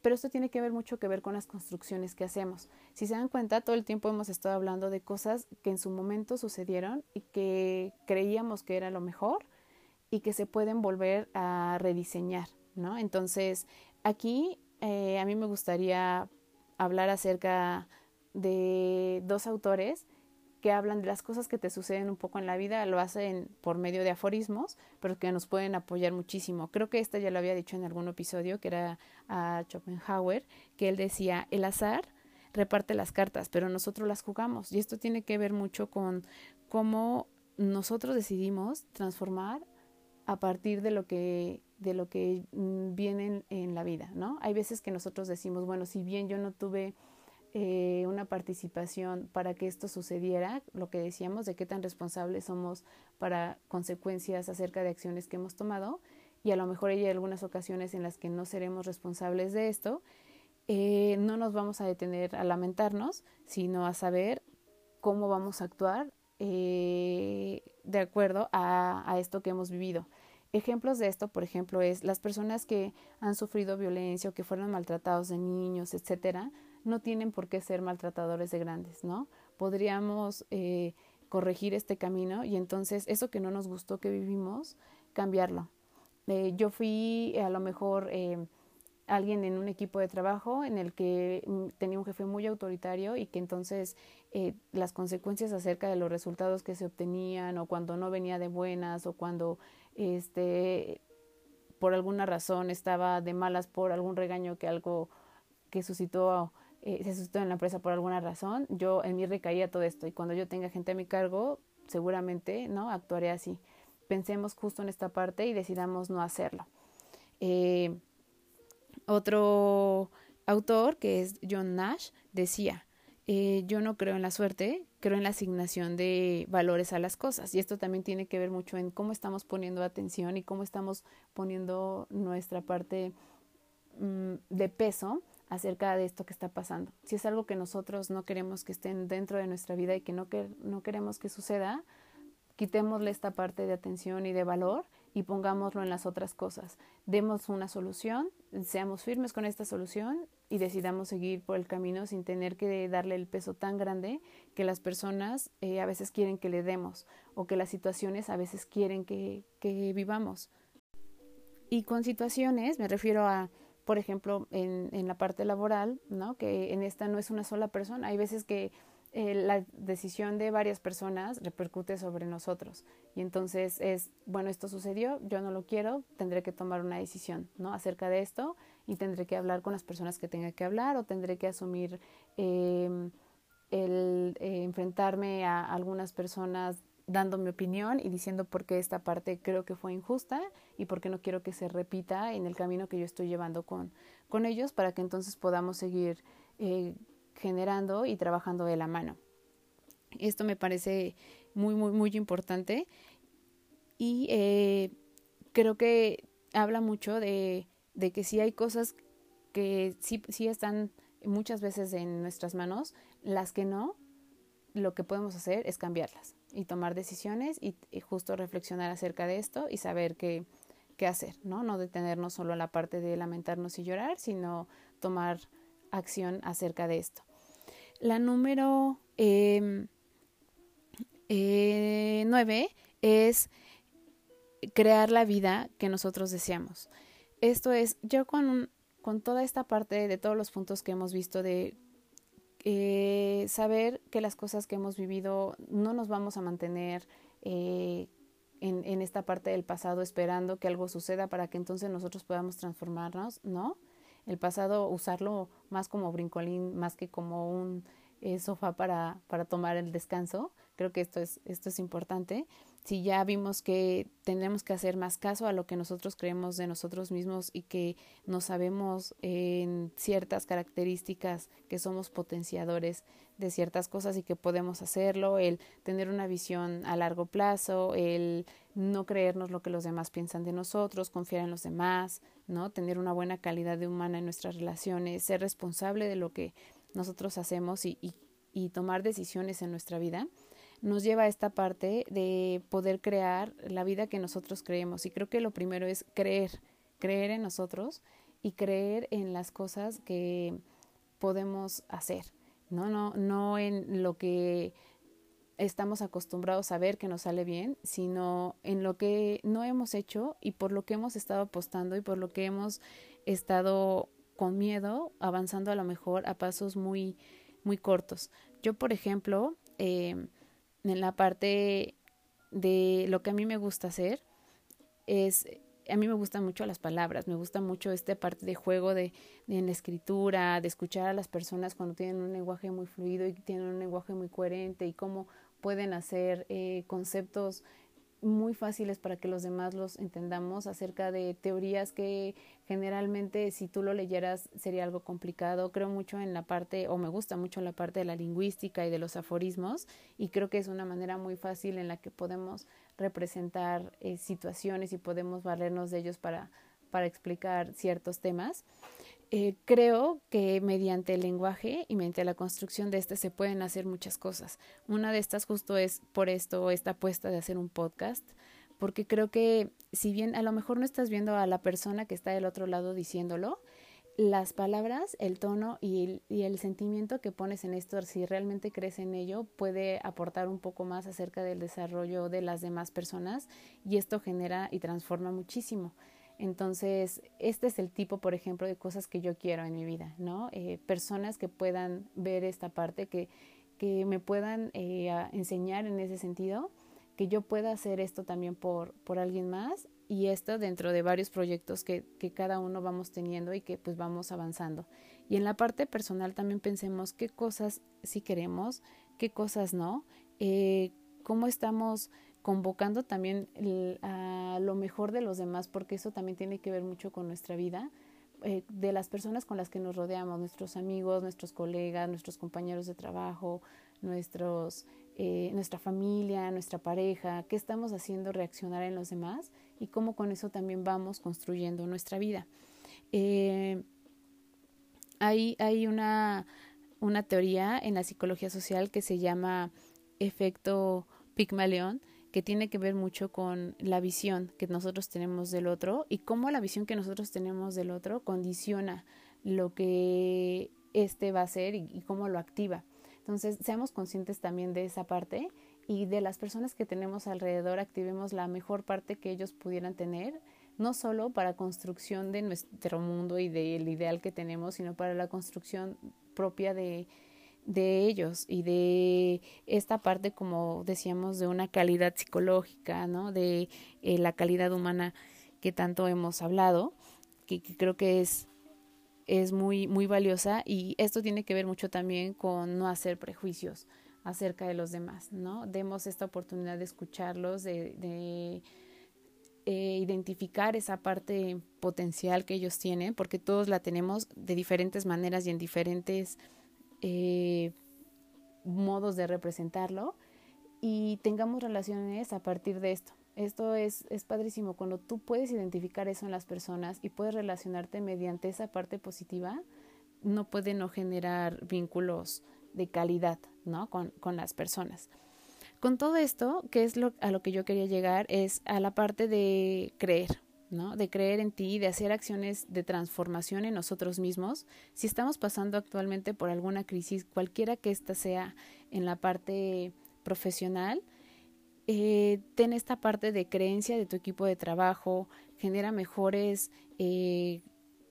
Pero esto tiene que ver mucho que ver con las construcciones que hacemos. Si se dan cuenta, todo el tiempo hemos estado hablando de cosas que en su momento sucedieron y que creíamos que era lo mejor y que se pueden volver a rediseñar, ¿no? Entonces, aquí eh, a mí me gustaría hablar acerca de dos autores que hablan de las cosas que te suceden un poco en la vida, lo hacen por medio de aforismos, pero que nos pueden apoyar muchísimo. Creo que esta ya lo había dicho en algún episodio, que era a Schopenhauer, que él decía, el azar reparte las cartas, pero nosotros las jugamos. Y esto tiene que ver mucho con cómo nosotros decidimos transformar a partir de lo que de lo que mm, viene en, la vida, ¿no? Hay veces que nosotros decimos, bueno, si bien yo no tuve eh, una participación para que esto sucediera, lo que decíamos de qué tan responsables somos para consecuencias acerca de acciones que hemos tomado, y a lo mejor hay algunas ocasiones en las que no seremos responsables de esto, eh, no nos vamos a detener a lamentarnos, sino a saber cómo vamos a actuar eh, de acuerdo a, esto que hemos vivido. Ejemplos de esto, por ejemplo, es las personas que han sufrido violencia o que fueron maltratados de niños, etcétera, no tienen por qué ser maltratadores de grandes, ¿no? Podríamos eh, corregir este camino y entonces eso que no nos gustó que vivimos, cambiarlo. Eh, yo fui a lo mejor alguien en un equipo de trabajo en el que mm, tenía un jefe muy autoritario y que entonces eh, las consecuencias acerca de los resultados que se obtenían o cuando no venía de buenas o cuando este por alguna razón estaba de malas por algún regaño que algo que suscitó eh, se suscitó en la empresa por alguna razón yo en mí recaía todo esto. Y cuando yo tenga gente a mi cargo seguramente no actuaré así. Pensemos justo en esta parte y decidamos no hacerlo. Eh, otro autor, que es John Nash, decía, eh, yo no creo en la suerte, creo en la asignación de valores a las cosas. Y esto también tiene que ver mucho en cómo estamos poniendo atención y cómo estamos poniendo nuestra parte mm, de peso acerca de esto que está pasando. Si es algo que nosotros no queremos que estén dentro de nuestra vida y que no, que, no queremos que suceda, quitémosle esta parte de atención y de valor y pongámoslo en las otras cosas. Demos una solución, seamos firmes con esta solución y decidamos seguir por el camino sin tener que darle el peso tan grande que las personas eh, a veces quieren que le demos o que las situaciones a veces quieren que, que vivamos. Y con situaciones me refiero a, por ejemplo, en, en la parte laboral, ¿no? que en esta no es una sola persona. Hay veces que eh, la decisión de varias personas repercute sobre nosotros. Y entonces es, bueno, esto sucedió, yo no lo quiero, tendré que tomar una decisión, ¿no? Acerca de esto y tendré que hablar con las personas que tenga que hablar o tendré que asumir em, el eh, enfrentarme a algunas personas dando mi opinión y diciendo por qué esta parte creo que fue injusta y por qué no quiero que se repita en el camino que yo estoy llevando con, con ellos para que entonces podamos seguir eh, generando y trabajando de la mano. Esto me parece muy, muy, muy importante y eh, creo que habla mucho de, de que si hay cosas que sí, sí están muchas veces en nuestras manos, las que no, lo que podemos hacer es cambiarlas y tomar decisiones y, justo reflexionar acerca de esto y saber qué, qué hacer, ¿no? No detenernos solo a la parte de lamentarnos y llorar, sino tomar acción acerca de esto. La número em, eh, nueve es crear la vida que nosotros deseamos. Esto es, yo con, con toda esta parte de todos los puntos que hemos visto de eh, saber que las cosas que hemos vivido no nos vamos a mantener eh, en, en, esta parte del pasado esperando que algo suceda para que entonces nosotros podamos transformarnos, ¿no? El pasado usarlo más como brincolín, más que como un eh, sofá para, para tomar el descanso. Creo que esto es, esto es importante. Si ya vimos que tenemos que hacer más caso a lo que nosotros creemos de nosotros mismos y que no sabemos en ciertas características que somos potenciadores de ciertas cosas y que podemos hacerlo, el tener una visión a largo plazo, el no creernos lo que los demás piensan de nosotros, confiar en los demás, ¿no? Tener una buena calidad de humana en nuestras relaciones, ser responsable de lo que nosotros hacemos y, y, y tomar decisiones en nuestra vida, nos lleva a esta parte de poder crear la vida que nosotros creemos. Y creo que lo primero es creer, creer en nosotros y creer en las cosas que podemos hacer, ¿no? No, no en lo que estamos acostumbrados a ver que nos sale bien, sino en lo que no hemos hecho y por lo que hemos estado apostando y por lo que hemos estado con miedo, avanzando a lo mejor a pasos muy, muy cortos. Yo, por ejemplo, em, en la parte de lo que a mí me gusta hacer, es, a mí me gustan mucho las palabras, me gusta mucho esta parte de juego de, de en la escritura, de escuchar a las personas cuando tienen un lenguaje muy fluido y tienen un lenguaje muy coherente y cómo pueden hacer eh, conceptos muy fáciles para que los demás los entendamos acerca de teorías que generalmente si tú lo leyeras sería algo complicado. Creo mucho en la parte, o me gusta mucho la parte de la lingüística y de los aforismos, y creo que es una manera muy fácil en la que podemos representar eh, situaciones y podemos valernos de ellos para, para explicar ciertos temas. Eh, creo que mediante el lenguaje y mediante la construcción de este se pueden hacer muchas cosas. Una de estas justo es por esto, esta apuesta de hacer un podcast, porque creo que si bien a lo mejor no estás viendo a la persona que está del otro lado diciéndolo, las palabras, el tono y el, y el sentimiento que pones en esto, si realmente crees en ello, puede aportar un poco más acerca del desarrollo de las demás personas y esto genera y transforma muchísimo. Entonces, este es el tipo, por ejemplo, de cosas que yo quiero en mi vida, ¿no? Eh, personas que puedan ver esta parte, que, que me puedan eh, enseñar en ese sentido, que yo pueda hacer esto también por, por alguien más y esto dentro de varios proyectos que, que cada uno vamos teniendo y que pues vamos avanzando. Y en la parte personal también pensemos qué cosas sí queremos, qué cosas no, eh, cómo estamos convocando también a lo mejor de los demás, porque eso también tiene que ver mucho con nuestra vida, eh, de las personas con las que nos rodeamos, nuestros amigos, nuestros colegas, nuestros compañeros de trabajo, nuestros, eh, nuestra familia, nuestra pareja, qué estamos haciendo reaccionar en los demás y cómo con eso también vamos construyendo nuestra vida. Eh, hay, hay una, una teoría en la psicología social que se llama efecto Pigmalión, que tiene que ver mucho con la visión que nosotros tenemos del otro y cómo la visión que nosotros tenemos del otro condiciona lo que éste va a hacer y, cómo lo activa. Entonces, seamos conscientes también de esa parte y de las personas que tenemos alrededor, activemos la mejor parte que ellos pudieran tener, no solo para construcción de nuestro mundo y del ideal que tenemos, sino para la construcción propia de, de ellos y de esta parte, como decíamos, de una calidad psicológica, ¿no? De eh, la calidad humana que tanto hemos hablado, que, creo que es, es muy, muy valiosa y esto tiene que ver mucho también con no hacer prejuicios acerca de los demás, ¿no? Demos esta oportunidad de escucharlos, de, eh, identificar esa parte potencial que ellos tienen, porque todos la tenemos de diferentes maneras y en diferentes eh, modos de representarlo y tengamos relaciones a partir de esto. Esto es, es padrísimo cuando tú puedes identificar eso en las personas y puedes relacionarte mediante esa parte positiva, no puede no generar vínculos de calidad ¿no? con, con las personas. Con todo esto, que es lo, a lo que yo quería llegar, es a la parte de creer, ¿no? De creer en ti, de hacer acciones de transformación en nosotros mismos. Si estamos pasando actualmente por alguna crisis, cualquiera que ésta sea en la parte profesional, eh, ten esta parte de creencia de tu equipo de trabajo, genera mejores eh,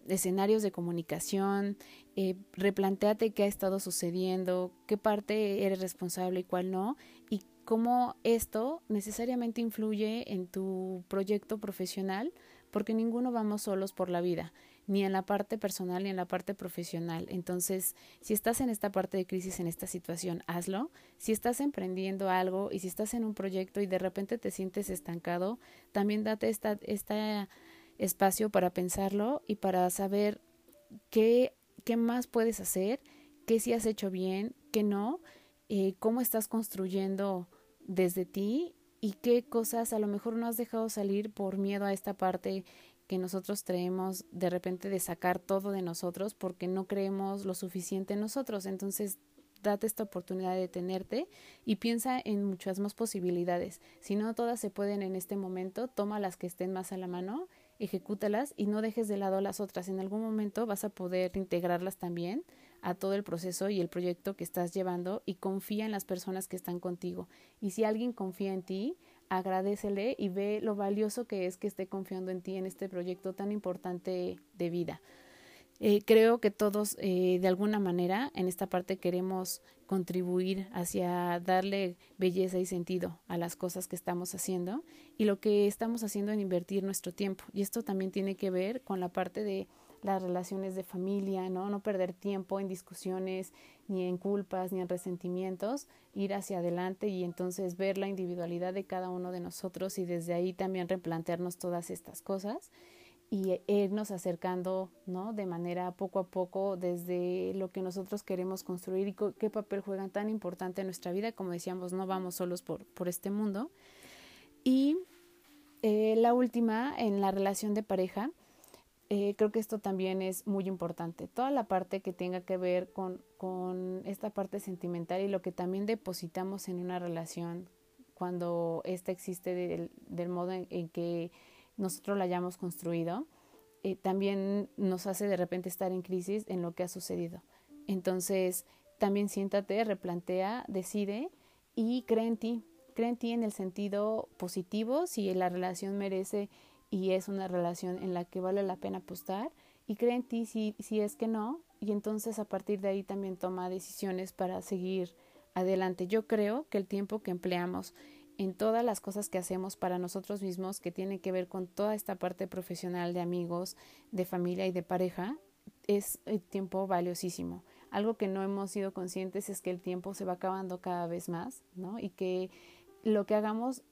escenarios de comunicación, eh, replanteate qué ha estado sucediendo, qué parte eres responsable y cuál no, y cómo esto necesariamente influye en tu proyecto profesional porque ninguno vamos solos por la vida, ni en la parte personal ni en la parte profesional. Entonces, si estás en esta parte de crisis, en esta situación, hazlo. Si estás emprendiendo algo y si estás en un proyecto y de repente te sientes estancado, también date esta, este espacio para pensarlo y para saber qué, qué más puedes hacer, qué sí has hecho bien, qué no, eh, cómo estás construyendo desde ti y qué cosas a lo mejor no has dejado salir por miedo a esta parte que nosotros traemos de repente de sacar todo de nosotros porque no creemos lo suficiente en nosotros. Entonces, date esta oportunidad de tenerte y piensa en muchas más posibilidades. Si no todas se pueden en este momento, toma las que estén más a la mano, ejecútalas y no dejes de lado las otras. En algún momento vas a poder integrarlas también a todo el proceso y el proyecto que estás llevando y confía en las personas que están contigo. Y si alguien confía en ti, agradecele y ve lo valioso que es que esté confiando en ti en este proyecto tan importante de vida. Eh, creo que todos eh, de alguna manera en esta parte queremos contribuir hacia darle belleza y sentido a las cosas que estamos haciendo y lo que estamos haciendo en invertir nuestro tiempo. Y esto también tiene que ver con la parte de las relaciones de familia, ¿no? No perder tiempo en discusiones, ni en culpas, ni en resentimientos, ir hacia adelante y entonces ver la individualidad de cada uno de nosotros y desde ahí también replantearnos todas estas cosas y irnos acercando, ¿no? De manera poco a poco desde lo que nosotros queremos construir y qué papel juegan tan importante en nuestra vida, como decíamos, no vamos solos por, por este mundo. Y eh, la última, en la relación de pareja, eh, creo que esto también es muy importante. Toda la parte que tenga que ver con, con esta parte sentimental y lo que también depositamos en una relación cuando ésta existe del, del modo en, que nosotros la hayamos construido, eh, también nos hace de repente estar en crisis en lo que ha sucedido. Entonces, también siéntate, replantea, decide y cree en ti. Cree en ti en el sentido positivo, si la relación merece y es una relación en la que vale la pena apostar y cree en ti si, si es que no y entonces a partir de ahí también toma decisiones para seguir adelante. Yo creo que el tiempo que empleamos en todas las cosas que hacemos para nosotros mismos, que tiene que ver con toda esta parte profesional de amigos, de familia y de pareja, es el tiempo valiosísimo. Algo que no hemos sido conscientes es que el tiempo se va acabando cada vez más, ¿no? Y que lo que hagamos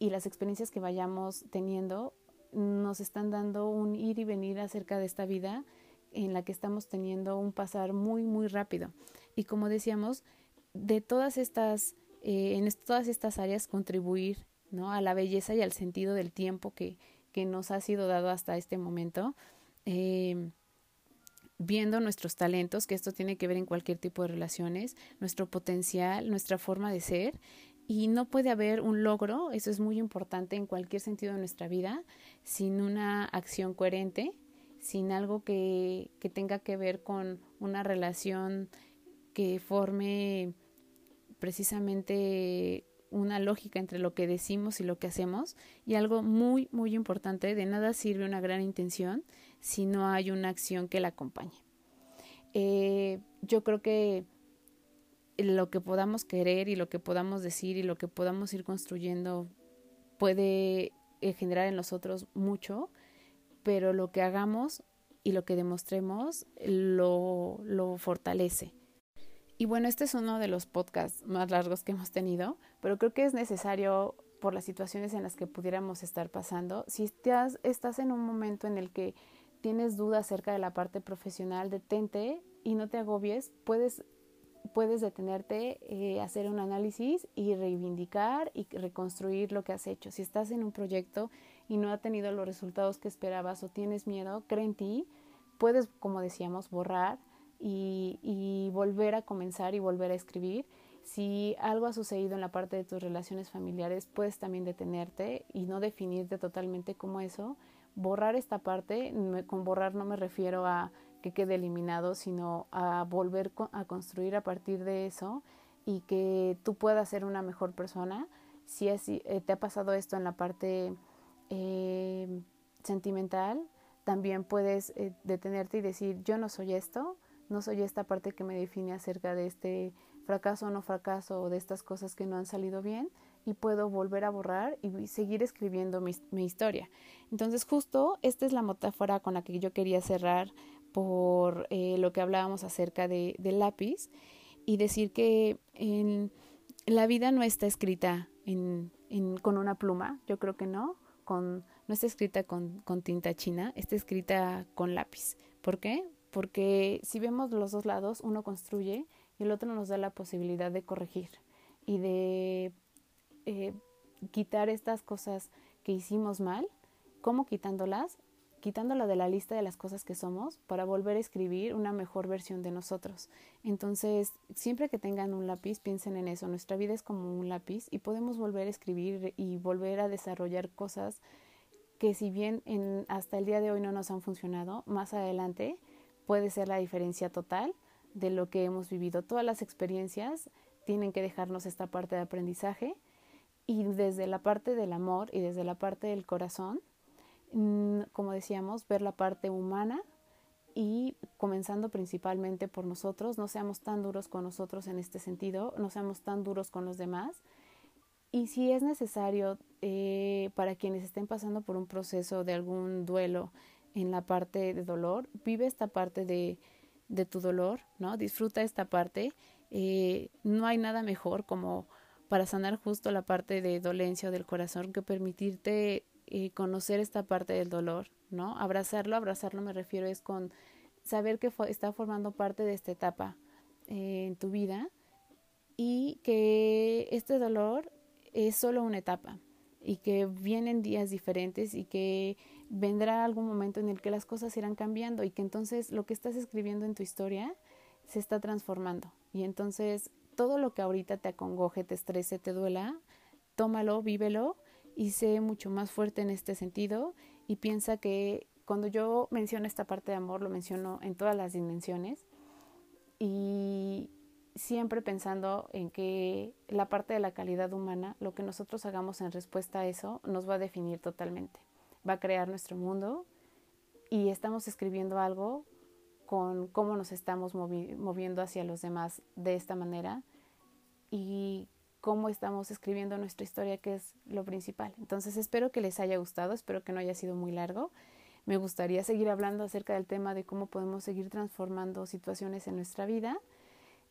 y las experiencias que vayamos teniendo nos están dando un ir y venir acerca de esta vida en la que estamos teniendo un pasar muy, muy rápido. Y como decíamos, de todas estas, eh, en todas estas áreas contribuir ¿no? a la belleza y al sentido del tiempo que, que nos ha sido dado hasta este momento. Eh, viendo nuestros talentos, que esto tiene que ver en cualquier tipo de relaciones, nuestro potencial, nuestra forma de ser. Y no puede haber un logro, eso es muy importante en cualquier sentido de nuestra vida, sin una acción coherente, sin algo que, que tenga que ver con una relación que forme precisamente una lógica entre lo que decimos y lo que hacemos y algo muy muy importante de nada sirve una gran intención si no hay una acción que la acompañe. Eh, yo creo que lo que podamos querer y lo que podamos decir y lo que podamos ir construyendo puede eh, generar en nosotros mucho pero lo que hagamos y lo que demostremos lo, lo fortalece y bueno, este es uno de los podcasts más largos que hemos tenido, pero creo que es necesario por las situaciones en las que pudiéramos estar pasando. Si estás, estás en un momento en el que tienes dudas acerca de la parte profesional, detente y no te agobies, puedes, puedes detenerte, eh, hacer un análisis y reivindicar y reconstruir lo que has hecho. Si estás en un proyecto y no ha tenido los resultados que esperabas o tienes miedo, cree en ti, puedes, como decíamos, borrar y, volver a comenzar y volver a escribir. Si algo ha sucedido en la parte de tus relaciones familiares, puedes también detenerte y no definirte totalmente como eso. Borrar esta parte, con borrar no me refiero a que quede eliminado, sino a volver a construir a partir de eso y que tú puedas ser una mejor persona. Si eh, te ha pasado esto en la parte eh, sentimental, también puedes eh, detenerte y decir, yo no soy esto, no soy esta parte que me define acerca de este fracaso o no fracaso de estas cosas que no han salido bien y puedo volver a borrar y seguir escribiendo mi, historia. Entonces justo esta es la metáfora con la que yo quería cerrar por eh, lo que hablábamos acerca de, del lápiz y decir que en, la vida no está escrita con una pluma, yo creo que no, no está escrita con, con tinta china, está escrita con lápiz. ¿Por qué? Porque si vemos los dos lados, uno construye y el otro nos da la posibilidad de corregir y de eh, quitar estas cosas que hicimos mal, ¿cómo quitándolas? Quitándola de la lista de las cosas que somos para volver a escribir una mejor versión de nosotros. Entonces, siempre que tengan un lápiz, piensen en eso. Nuestra vida es como un lápiz y podemos volver a escribir y volver a desarrollar cosas que si bien en, hasta el día de hoy no nos han funcionado, más adelante puede ser la diferencia total de lo que hemos vivido. Todas las experiencias tienen que dejarnos esta parte de aprendizaje y desde la parte del amor y desde la parte del corazón, mm, como decíamos, ver la parte humana y comenzando principalmente por nosotros, no seamos tan duros con nosotros en este sentido, no seamos tan duros con los demás. Y si es necesario eh, para quienes estén pasando por un proceso de algún duelo, en la parte de dolor, vive esta parte de, tu dolor, ¿no? Disfruta esta parte. Eh, no hay nada mejor como para sanar justo la parte de dolencia o del corazón que permitirte eh, conocer esta parte del dolor, ¿no? Abrazarlo, abrazarlo me refiero es con saber que está formando parte de esta etapa eh, en tu vida y que este dolor es solo una etapa y que vienen días diferentes y que vendrá algún momento en el que las cosas irán cambiando y que entonces lo que estás escribiendo en tu historia se está transformando. Y entonces todo lo que ahorita te acongoje, te estrese, te duela, tómalo, vívelo y sé mucho más fuerte en este sentido y piensa que cuando yo menciono esta parte de amor lo menciono en todas las dimensiones y siempre pensando en que la parte de la calidad humana, lo que nosotros hagamos en respuesta a eso, nos va a definir totalmente. va a crear nuestro mundo y estamos escribiendo algo con cómo nos estamos moviendo hacia los demás de esta manera y cómo estamos escribiendo nuestra historia, que es lo principal. Entonces espero que les haya gustado, espero que no haya sido muy largo. Me gustaría seguir hablando acerca del tema de cómo podemos seguir transformando situaciones en nuestra vida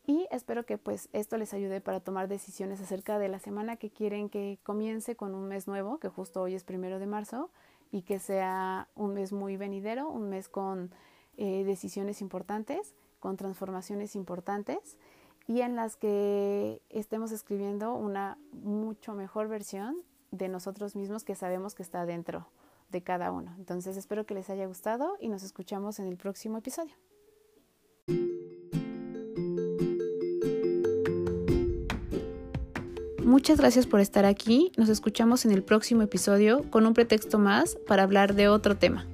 y espero que pues esto les ayude para tomar decisiones acerca de la semana que quieren que comience con un mes nuevo, que justo hoy es primero de marzo, y que sea un mes muy venidero, un mes con eh, decisiones importantes, con transformaciones importantes y en las que estemos escribiendo una mucho mejor versión de nosotros mismos que sabemos que está dentro de cada uno. Entonces espero que les haya gustado y nos escuchamos en el próximo episodio. Muchas gracias por estar aquí. Nos escuchamos en el próximo episodio con un pretexto más para hablar de otro tema.